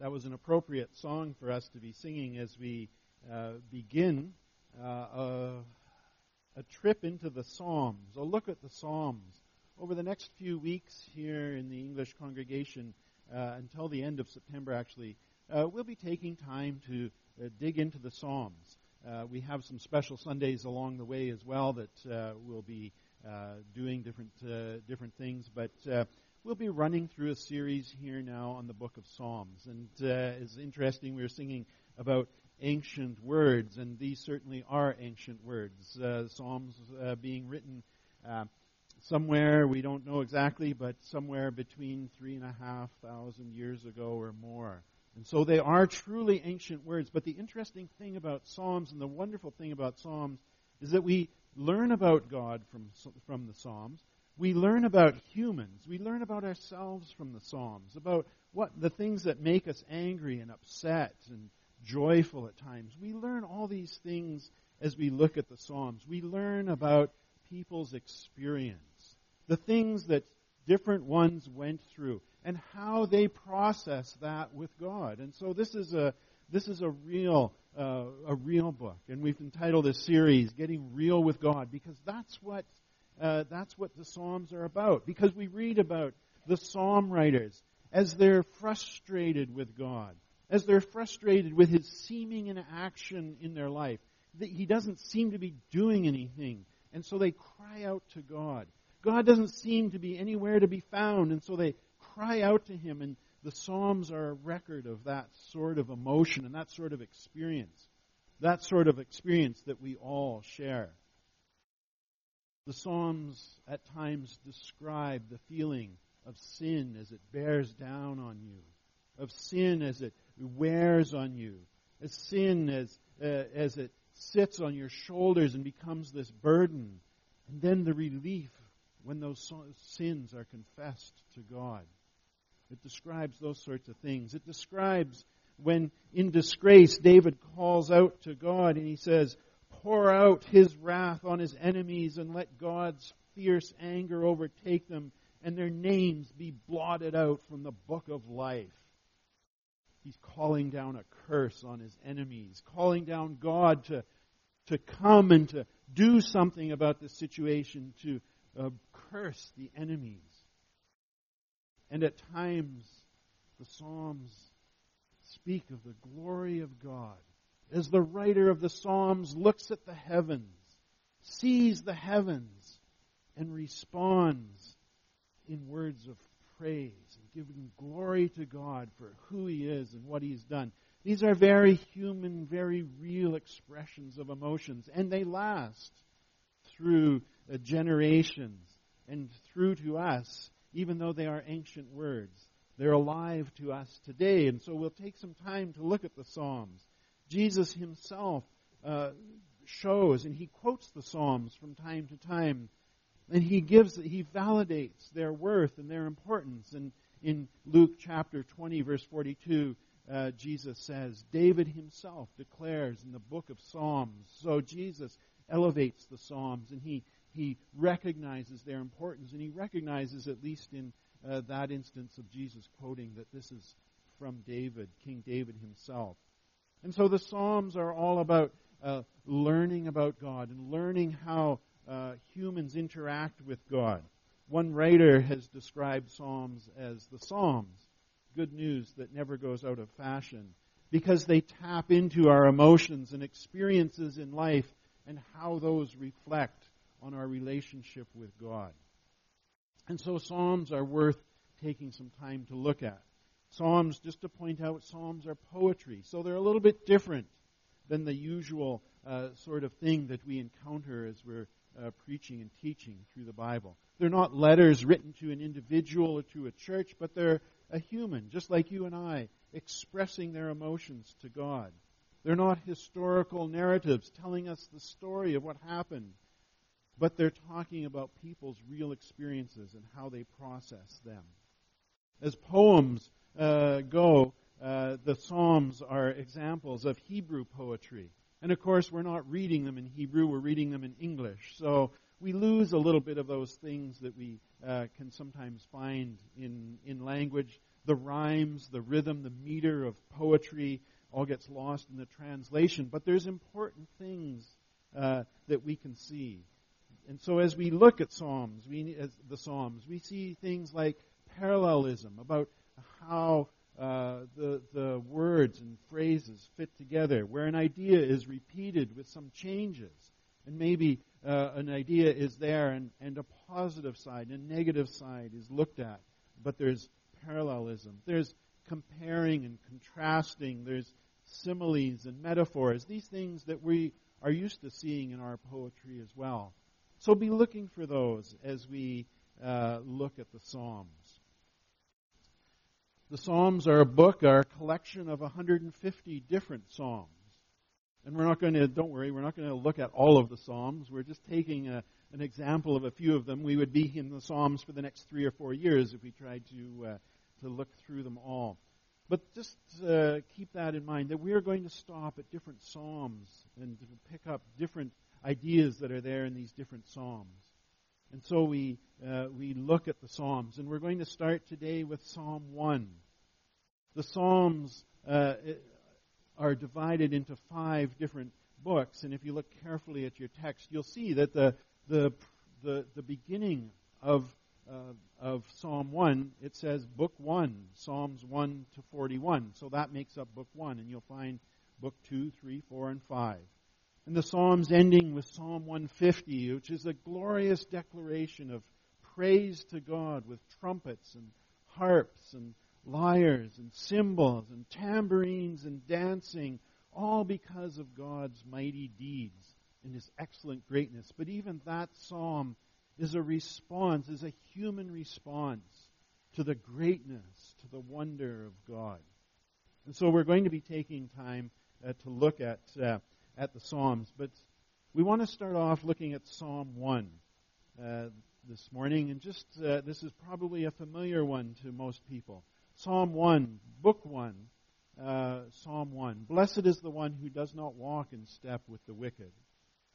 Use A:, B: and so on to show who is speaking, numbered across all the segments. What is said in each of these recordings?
A: that was an appropriate song for us to be singing as we uh, begin uh, a, a, trip into the Psalms, a look at the Psalms. Over the next few weeks here in the English congregation, uh, until the end of September actually, uh, we'll be taking time to uh, dig into the Psalms. Uh, we have some special Sundays along the way as well that we'll be doing different different things, but we'll be running through a series here now on the book of Psalms. And uh, it's interesting, we are singing about ancient words, and these certainly are ancient words. Uh, Psalms uh, being written uh, somewhere, we don't know exactly, but somewhere between three and a half thousand years ago or more. And so they are truly ancient words. But the interesting thing about Psalms and the wonderful thing about Psalms is that we learn about God from, from the Psalms we learn about humans. We learn about ourselves from the Psalms, about what the things that make us angry and upset and joyful at times. We learn all these things as we look at the Psalms. We learn about people's experience, the things that different ones went through, and how they process that with God. And so this is a this is a real uh, a real book, and we've entitled this series "Getting Real with God" because that's what uh, that's what the Psalms are about. Because we read about the Psalm writers as they're frustrated with God, as they're frustrated with His seeming inaction in their life. that He doesn't seem to be doing anything. And so they cry out to God. God doesn't seem to be anywhere to be found. And so they cry out to Him. And the Psalms are a record of that sort of emotion and that sort of experience. That sort of experience that we all share. The Psalms at times describe the feeling of sin as it bears down on you, of sin as it wears on you, as sin as, uh, as it sits on your shoulders and becomes this burden, and then the relief when those sins are confessed to God. It describes those sorts of things. It describes when in disgrace David calls out to God and he says, pour out his wrath on his enemies and let God's fierce anger overtake them and their names be blotted out from the book of life. He's calling down a curse on his enemies, calling down God to, to come and to do something about the situation, to uh, curse the enemies. And at times, the Psalms speak of the glory of God as the writer of the Psalms looks at the heavens, sees the heavens, and responds in words of praise and giving glory to God for who He is and what He's done. These are very human, very real expressions of emotions, and they last through uh, generations and through to us, even though they are ancient words. They're alive to us today, and so we'll take some time to look at the Psalms Jesus himself uh, shows, and he quotes the Psalms from time to time, and he gives, he validates their worth and their importance. And in Luke chapter 20, verse 42, uh, Jesus says, David himself declares in the book of Psalms. So Jesus elevates the Psalms, and he he recognizes their importance, and he recognizes, at least in uh, that instance of Jesus quoting, that this is from David, King David himself. And so the Psalms are all about uh, learning about God and learning how uh, humans interact with God. One writer has described Psalms as the Psalms, good news that never goes out of fashion, because they tap into our emotions and experiences in life and how those reflect on our relationship with God. And so Psalms are worth taking some time to look at. Psalms, just to point out, Psalms are poetry. So they're a little bit different than the usual uh, sort of thing that we encounter as we're uh, preaching and teaching through the Bible. They're not letters written to an individual or to a church, but they're a human, just like you and I, expressing their emotions to God. They're not historical narratives telling us the story of what happened, but they're talking about people's real experiences and how they process them. As poems, uh, go, uh, the Psalms are examples of Hebrew poetry. And of course, we're not reading them in Hebrew, we're reading them in English. So we lose a little bit of those things that we uh, can sometimes find in, in language. the rhymes, the rhythm, the meter of poetry all gets lost in the translation. But there's important things uh, that we can see. And so as we look at Psalms, we, the Psalms, we see things like parallelism about how uh, the, the words and phrases fit together, where an idea is repeated with some changes. And maybe uh, an idea is there and, and a positive side, a negative side is looked at, but there's parallelism. There's comparing and contrasting. There's similes and metaphors. These things that we are used to seeing in our poetry as well. So be looking for those as we uh, look at the Psalms. The Psalms are a book, are a collection of 150 different Psalms. And we're not going to, don't worry, we're not going to look at all of the Psalms. We're just taking a, an example of a few of them. We would be in the Psalms for the next three or four years if we tried to, uh, to look through them all. But just uh, keep that in mind that we are going to stop at different Psalms and pick up different ideas that are there in these different Psalms. And so we, uh, we look at the Psalms, and we're going to start today with Psalm 1. The Psalms uh, are divided into five different books, and if you look carefully at your text, you'll see that the, the, the, the beginning of, uh, of Psalm 1, it says Book 1, Psalms 1 to 41. So that makes up Book 1, and you'll find Book 2, 3, 4, and 5. And the Psalms ending with Psalm 150, which is a glorious declaration of praise to God with trumpets and harps and lyres and cymbals and tambourines and dancing, all because of God's mighty deeds and His excellent greatness. But even that psalm is a response, is a human response to the greatness, to the wonder of God. And so we're going to be taking time uh, to look at uh, at the Psalms, but we want to start off looking at Psalm 1 uh, this morning, and just uh, this is probably a familiar one to most people. Psalm 1, Book 1, uh, Psalm 1. Blessed is the one who does not walk in step with the wicked,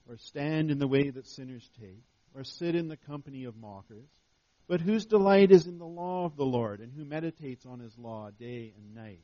A: or stand in the way that sinners take, or sit in the company of mockers, but whose delight is in the law of the Lord, and who meditates on his law day and night.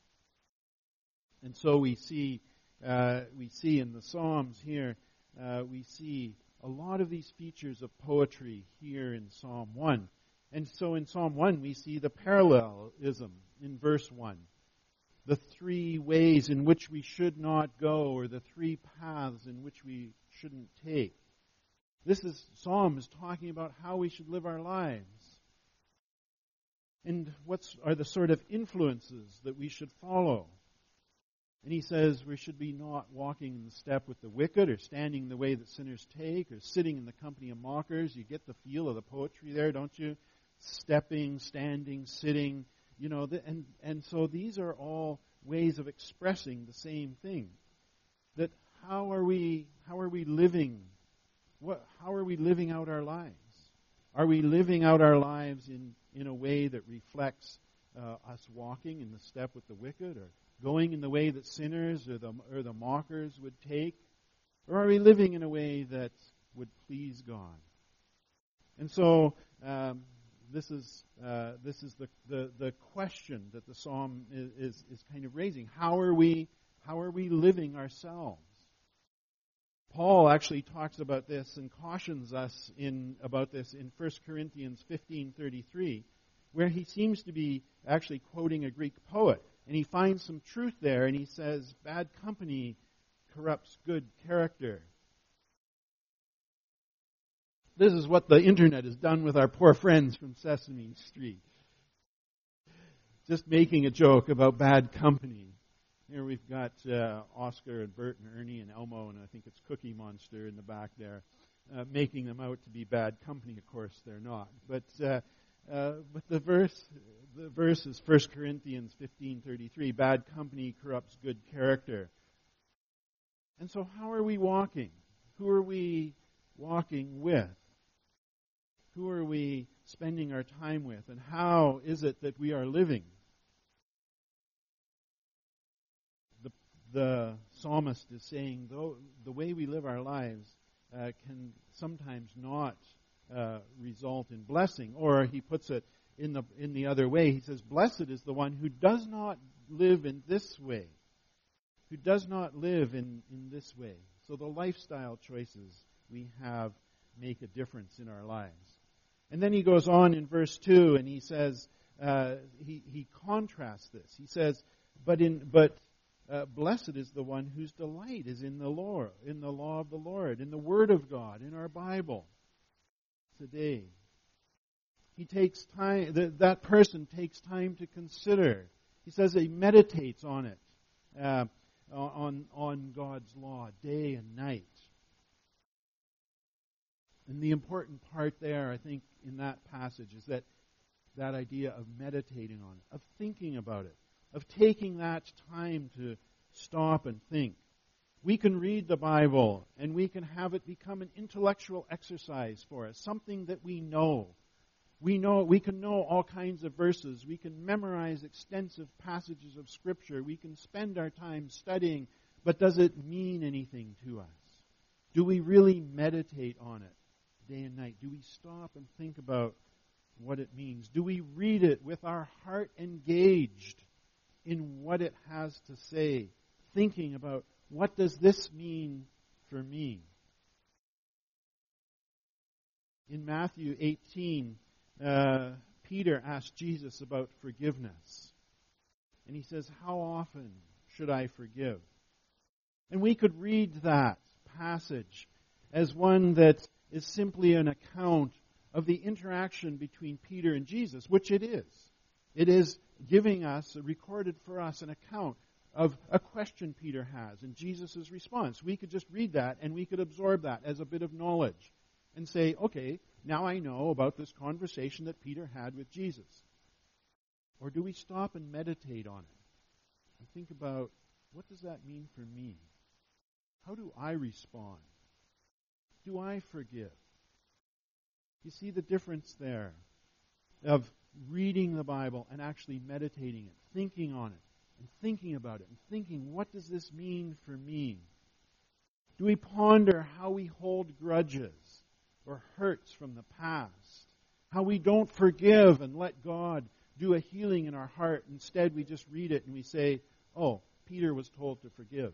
A: And so we see, uh, we see in the Psalms here, uh, we see a lot of these features of poetry here in Psalm 1. And so in Psalm 1, we see the parallelism in verse 1. The three ways in which we should not go, or the three paths in which we shouldn't take. This is, Psalm is talking about how we should live our lives. And what are the sort of influences that we should follow. And he says we should be not walking in the step with the wicked or standing the way that sinners take or sitting in the company of mockers. You get the feel of the poetry there, don't you? Stepping, standing, sitting, you know, and, and so these are all ways of expressing the same thing. That how are we, how are we living? What, how are we living out our lives? Are we living out our lives in, in a way that reflects uh, us walking in the step with the wicked or going in the way that sinners or the, or the mockers would take? Or are we living in a way that would please God? And so, um, this is, uh, this is the, the, the, question that the psalm is, is, is kind of raising. How are we, how are we living ourselves? Paul actually talks about this and cautions us in, about this in 1 Corinthians 15:33, where he seems to be actually quoting a Greek poet and he finds some truth there, and he says, Bad company corrupts good character. This is what the internet has done with our poor friends from Sesame Street. Just making a joke about bad company. Here we've got uh, Oscar and Bert and Ernie and Elmo, and I think it's Cookie Monster in the back there, uh, making them out to be bad company. Of course, they're not. But uh, uh but the verse the verse is 1 Corinthians 15:33, bad company corrupts good character. And so how are we walking? Who are we walking with? Who are we spending our time with? And how is it that we are living? The, the psalmist is saying, though the way we live our lives uh, can sometimes not uh, result in blessing. Or he puts it in the, in the other way. He says, Blessed is the one who does not live in this way, who does not live in, in this way. So the lifestyle choices we have make a difference in our lives. And then he goes on in verse 2 and he says, uh, he, he contrasts this. He says, but in, but uh, blessed is the one whose delight is in the law, in the law of the Lord, in the Word of God, in our Bible today. He takes time, that, that person takes time to consider. He says he meditates on it, uh, on, on God's law, day and night. And the important part there, I think, in that passage is that that idea of meditating on it, of thinking about it, of taking that time to stop and think. We can read the Bible and we can have it become an intellectual exercise for us, something that we know. We know we can know all kinds of verses. We can memorize extensive passages of scripture. We can spend our time studying, but does it mean anything to us? Do we really meditate on it day and night? Do we stop and think about what it means? Do we read it with our heart engaged in what it has to say, thinking about what does this mean for me? In Matthew 18, uh, Peter asked Jesus about forgiveness. And he says, How often should I forgive? And we could read that passage as one that is simply an account of the interaction between Peter and Jesus, which it is. It is giving us, recorded for us, an account of a question Peter has and Jesus' response. We could just read that and we could absorb that as a bit of knowledge and say, okay, now I know about this conversation that Peter had with Jesus. Or do we stop and meditate on it and think about what does that mean for me? How do I respond? Do I forgive? You see the difference there of reading the Bible and actually meditating it, thinking on it, and thinking about it and thinking, what does this mean for me? Do we ponder how we hold grudges or hurts from the past? How we don't forgive and let God do a healing in our heart. Instead, we just read it and we say, oh, Peter was told to forgive.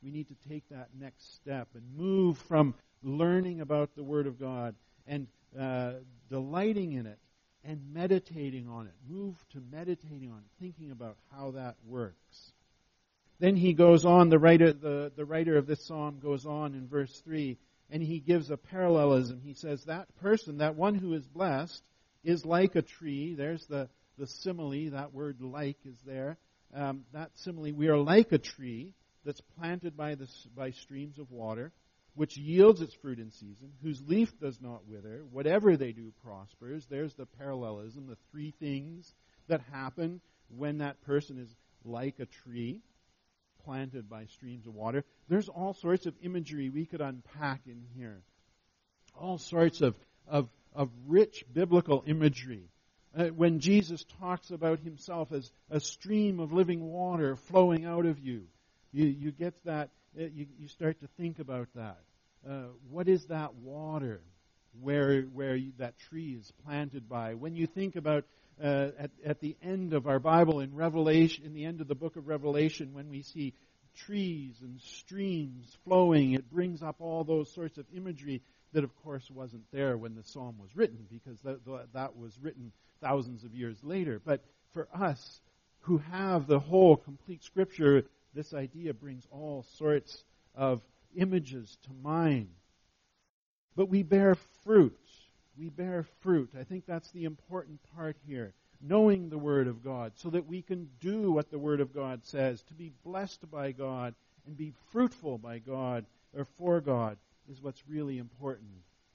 A: We need to take that next step and move from learning about the Word of God and uh, delighting in it and meditating on it. Move to meditating on it, thinking about how that works. Then he goes on, the writer, the, the writer of this psalm goes on in verse 3, and he gives a parallelism. He says, That person, that one who is blessed, is like a tree. There's the, the simile, that word like is there. Um, that simile, we are like a tree that's planted by, the, by streams of water which yields its fruit in season, whose leaf does not wither, whatever they do prospers. There's the parallelism, the three things that happen when that person is like a tree planted by streams of water. There's all sorts of imagery we could unpack in here. All sorts of, of, of rich biblical imagery. Uh, when Jesus talks about himself as a stream of living water flowing out of you, you, you get that uh, you, you start to think about that. Uh, what is that water where, where you, that tree is planted by? When you think about uh, at, at the end of our Bible in Revelation, in the end of the book of Revelation, when we see trees and streams flowing, it brings up all those sorts of imagery that, of course, wasn't there when the psalm was written, because that, that was written thousands of years later. But for us who have the whole complete Scripture, this idea brings all sorts of images to mind. But we bear fruit. We bear fruit. I think that's the important part here. Knowing the Word of God so that we can do what the Word of God says. To be blessed by God and be fruitful by God or for God is what's really important.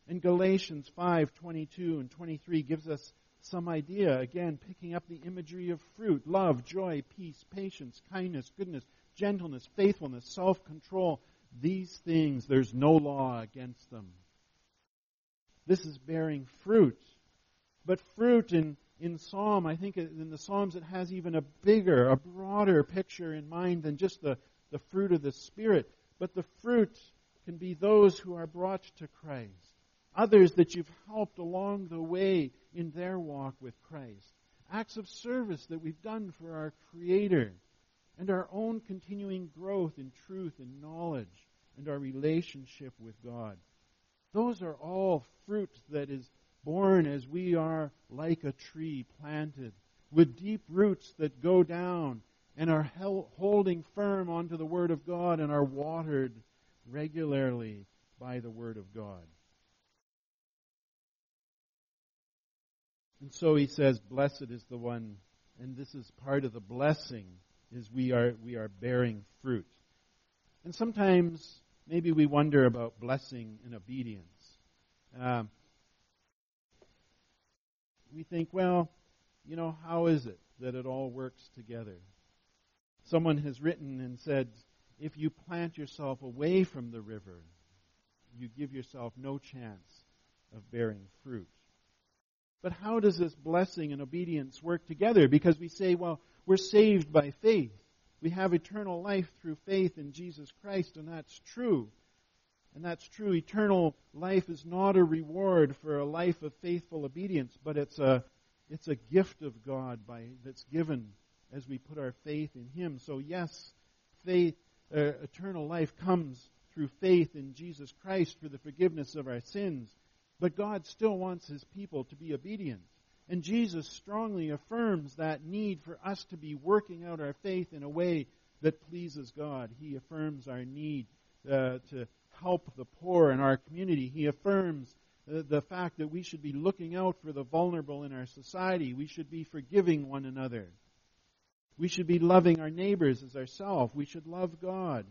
A: And Galatians 5:22 and 23 gives us some idea, again, picking up the imagery of fruit love, joy, peace, patience, kindness, goodness, gentleness, faithfulness, self control. These things, there's no law against them. This is bearing fruit. But fruit in, in Psalm, I think in the Psalms it has even a bigger, a broader picture in mind than just the, the fruit of the Spirit. But the fruit can be those who are brought to Christ, others that you've helped along the way in their walk with Christ, acts of service that we've done for our Creator, and our own continuing growth in truth and knowledge and our relationship with God. Those are all fruit that is borne as we are like a tree planted with deep roots that go down and are holding firm onto the Word of God and are watered regularly by the Word of God. And so he says, Blessed is the one, and this is part of the blessing, is we are, we are bearing fruit. And sometimes maybe we wonder about blessing and obedience. Um, we think, well, you know, how is it that it all works together? Someone has written and said, if you plant yourself away from the river, you give yourself no chance of bearing fruit. But how does this blessing and obedience work together? Because we say, well, we're saved by faith. We have eternal life through faith in Jesus Christ, and that's true. And that's true. Eternal life is not a reward for a life of faithful obedience, but it's a, it's a gift of God by, that's given as we put our faith in Him. So, yes, faith, uh, eternal life comes through faith in Jesus Christ for the forgiveness of our sins. But God still wants His people to be obedient. And Jesus strongly affirms that need for us to be working out our faith in a way that pleases God. He affirms our need uh, to help the poor in our community. He affirms uh, the fact that we should be looking out for the vulnerable in our society. We should be forgiving one another. We should be loving our neighbors as ourselves. We should love God.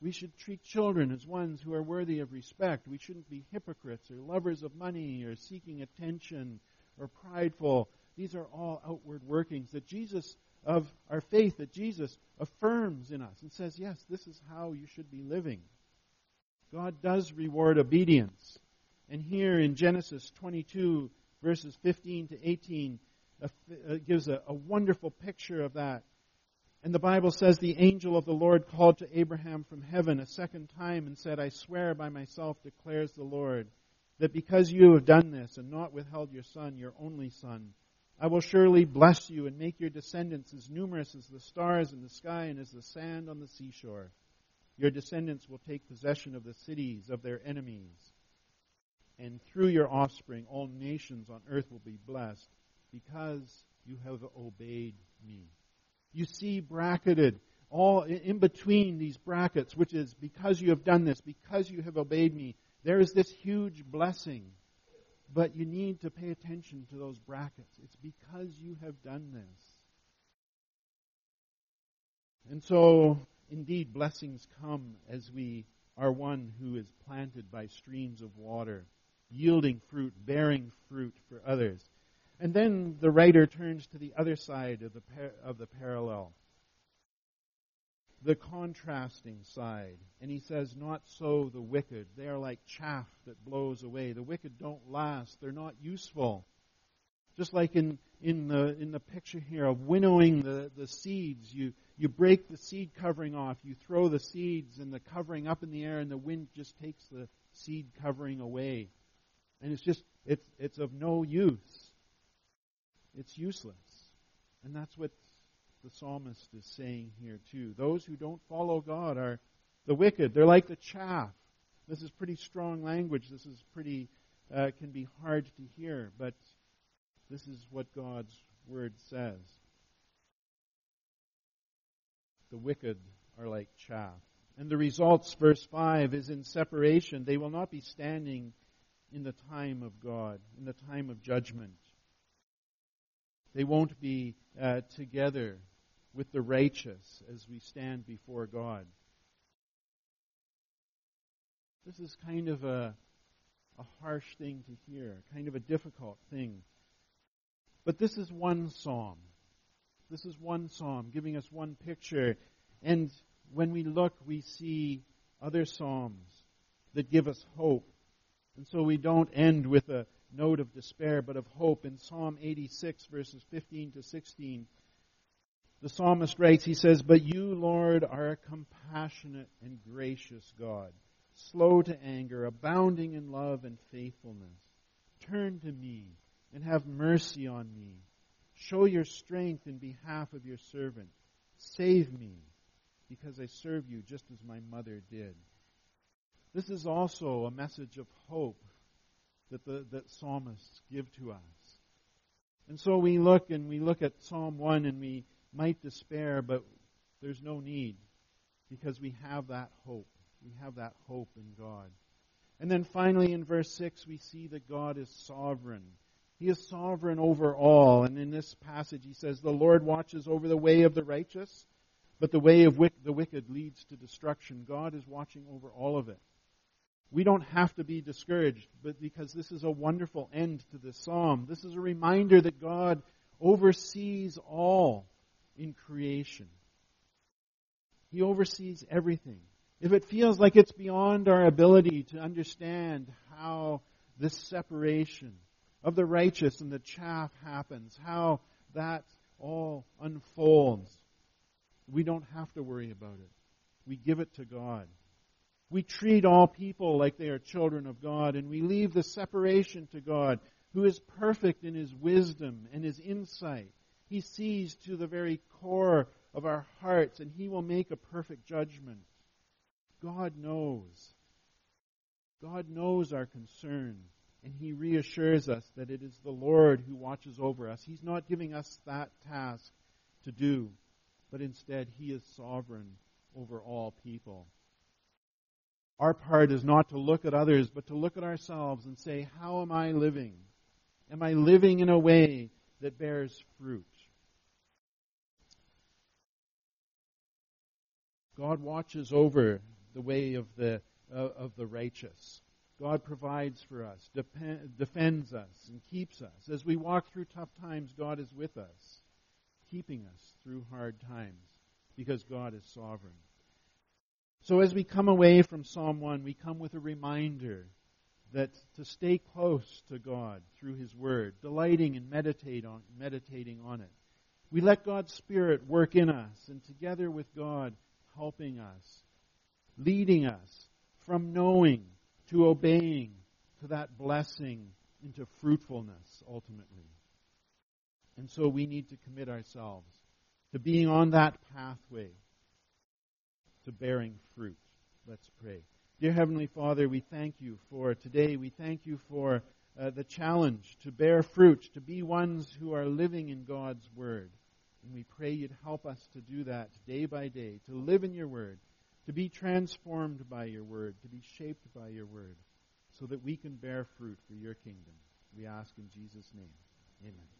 A: We should treat children as ones who are worthy of respect. We shouldn't be hypocrites or lovers of money or seeking attention or prideful. These are all outward workings that Jesus, of our faith, that Jesus affirms in us and says, yes, this is how you should be living. God does reward obedience. And here in Genesis 22, verses 15 to 18, uh, gives a, a wonderful picture of that. And the Bible says the angel of the Lord called to Abraham from heaven a second time and said, I swear by myself, declares the Lord, that because you have done this and not withheld your son, your only son, I will surely bless you and make your descendants as numerous as the stars in the sky and as the sand on the seashore. Your descendants will take possession of the cities of their enemies. And through your offspring, all nations on earth will be blessed because you have obeyed me. You see bracketed all in between these brackets, which is because you have done this, because you have obeyed me, there is this huge blessing. But you need to pay attention to those brackets. It's because you have done this. And so, indeed, blessings come as we are one who is planted by streams of water, yielding fruit, bearing fruit for others. And then the writer turns to the other side of the, par- of the parallel, the contrasting side. And he says, Not so the wicked. They are like chaff that blows away. The wicked don't last, they're not useful. Just like in, in, the, in the picture here of winnowing the, the seeds, you, you break the seed covering off, you throw the seeds and the covering up in the air, and the wind just takes the seed covering away. And it's just, it's, it's of no use it's useless. And that's what the psalmist is saying here, too. Those who don't follow God are the wicked. They're like the chaff. This is pretty strong language. This is pretty, uh, can be hard to hear, but this is what God's word says. The wicked are like chaff. And the results, verse 5, is in separation. They will not be standing in the time of God, in the time of judgment. They won't be uh, together with the righteous as we stand before God. This is kind of a, a harsh thing to hear, kind of a difficult thing. But this is one psalm. This is one psalm giving us one picture. And when we look, we see other psalms that give us hope. And so we don't end with a note of despair, but of hope. In Psalm 86, verses 15 to 16, the psalmist writes, he says, But you, Lord, are a compassionate and gracious God, slow to anger, abounding in love and faithfulness. Turn to me and have mercy on me. Show your strength in behalf of your servant. Save me, because I serve you just as my mother did. This is also a message of hope that the that psalmists give to us. And so we look and we look at Psalm 1 and we might despair, but there's no need because we have that hope. We have that hope in God. And then finally in verse 6 we see that God is sovereign. He is sovereign over all. And in this passage he says, The Lord watches over the way of the righteous, but the way of the wicked leads to destruction. God is watching over all of it. We don't have to be discouraged, but because this is a wonderful end to this psalm. This is a reminder that God oversees all in creation. He oversees everything. If it feels like it's beyond our ability to understand how this separation of the righteous and the chaff happens, how that all unfolds, we don't have to worry about it. We give it to God. We treat all people like they are children of God, and we leave the separation to God, who is perfect in his wisdom and his insight. He sees to the very core of our hearts, and he will make a perfect judgment. God knows. God knows our concern, and he reassures us that it is the Lord who watches over us. He's not giving us that task to do, but instead he is sovereign over all people. Our part is not to look at others, but to look at ourselves and say, How am I living? Am I living in a way that bears fruit? God watches over the way of the, uh, of the righteous. God provides for us, depend, defends us, and keeps us. As we walk through tough times, God is with us, keeping us through hard times, because God is sovereign. So as we come away from Psalm 1, we come with a reminder that to stay close to God through His Word, delighting and meditate on, meditating on it. We let God's Spirit work in us, and together with God, helping us, leading us from knowing to obeying to that blessing into fruitfulness ultimately. And so we need to commit ourselves to being on that pathway to bearing fruit. Let's pray. Dear Heavenly Father, we thank you for today. We thank you for uh, the challenge to bear fruit, to be ones who are living in God's Word. And we pray you'd help us to do that day by day, to live in your Word, to be transformed by your Word, to be shaped by your Word, so that we can bear fruit for your kingdom. We ask in Jesus' name. Amen.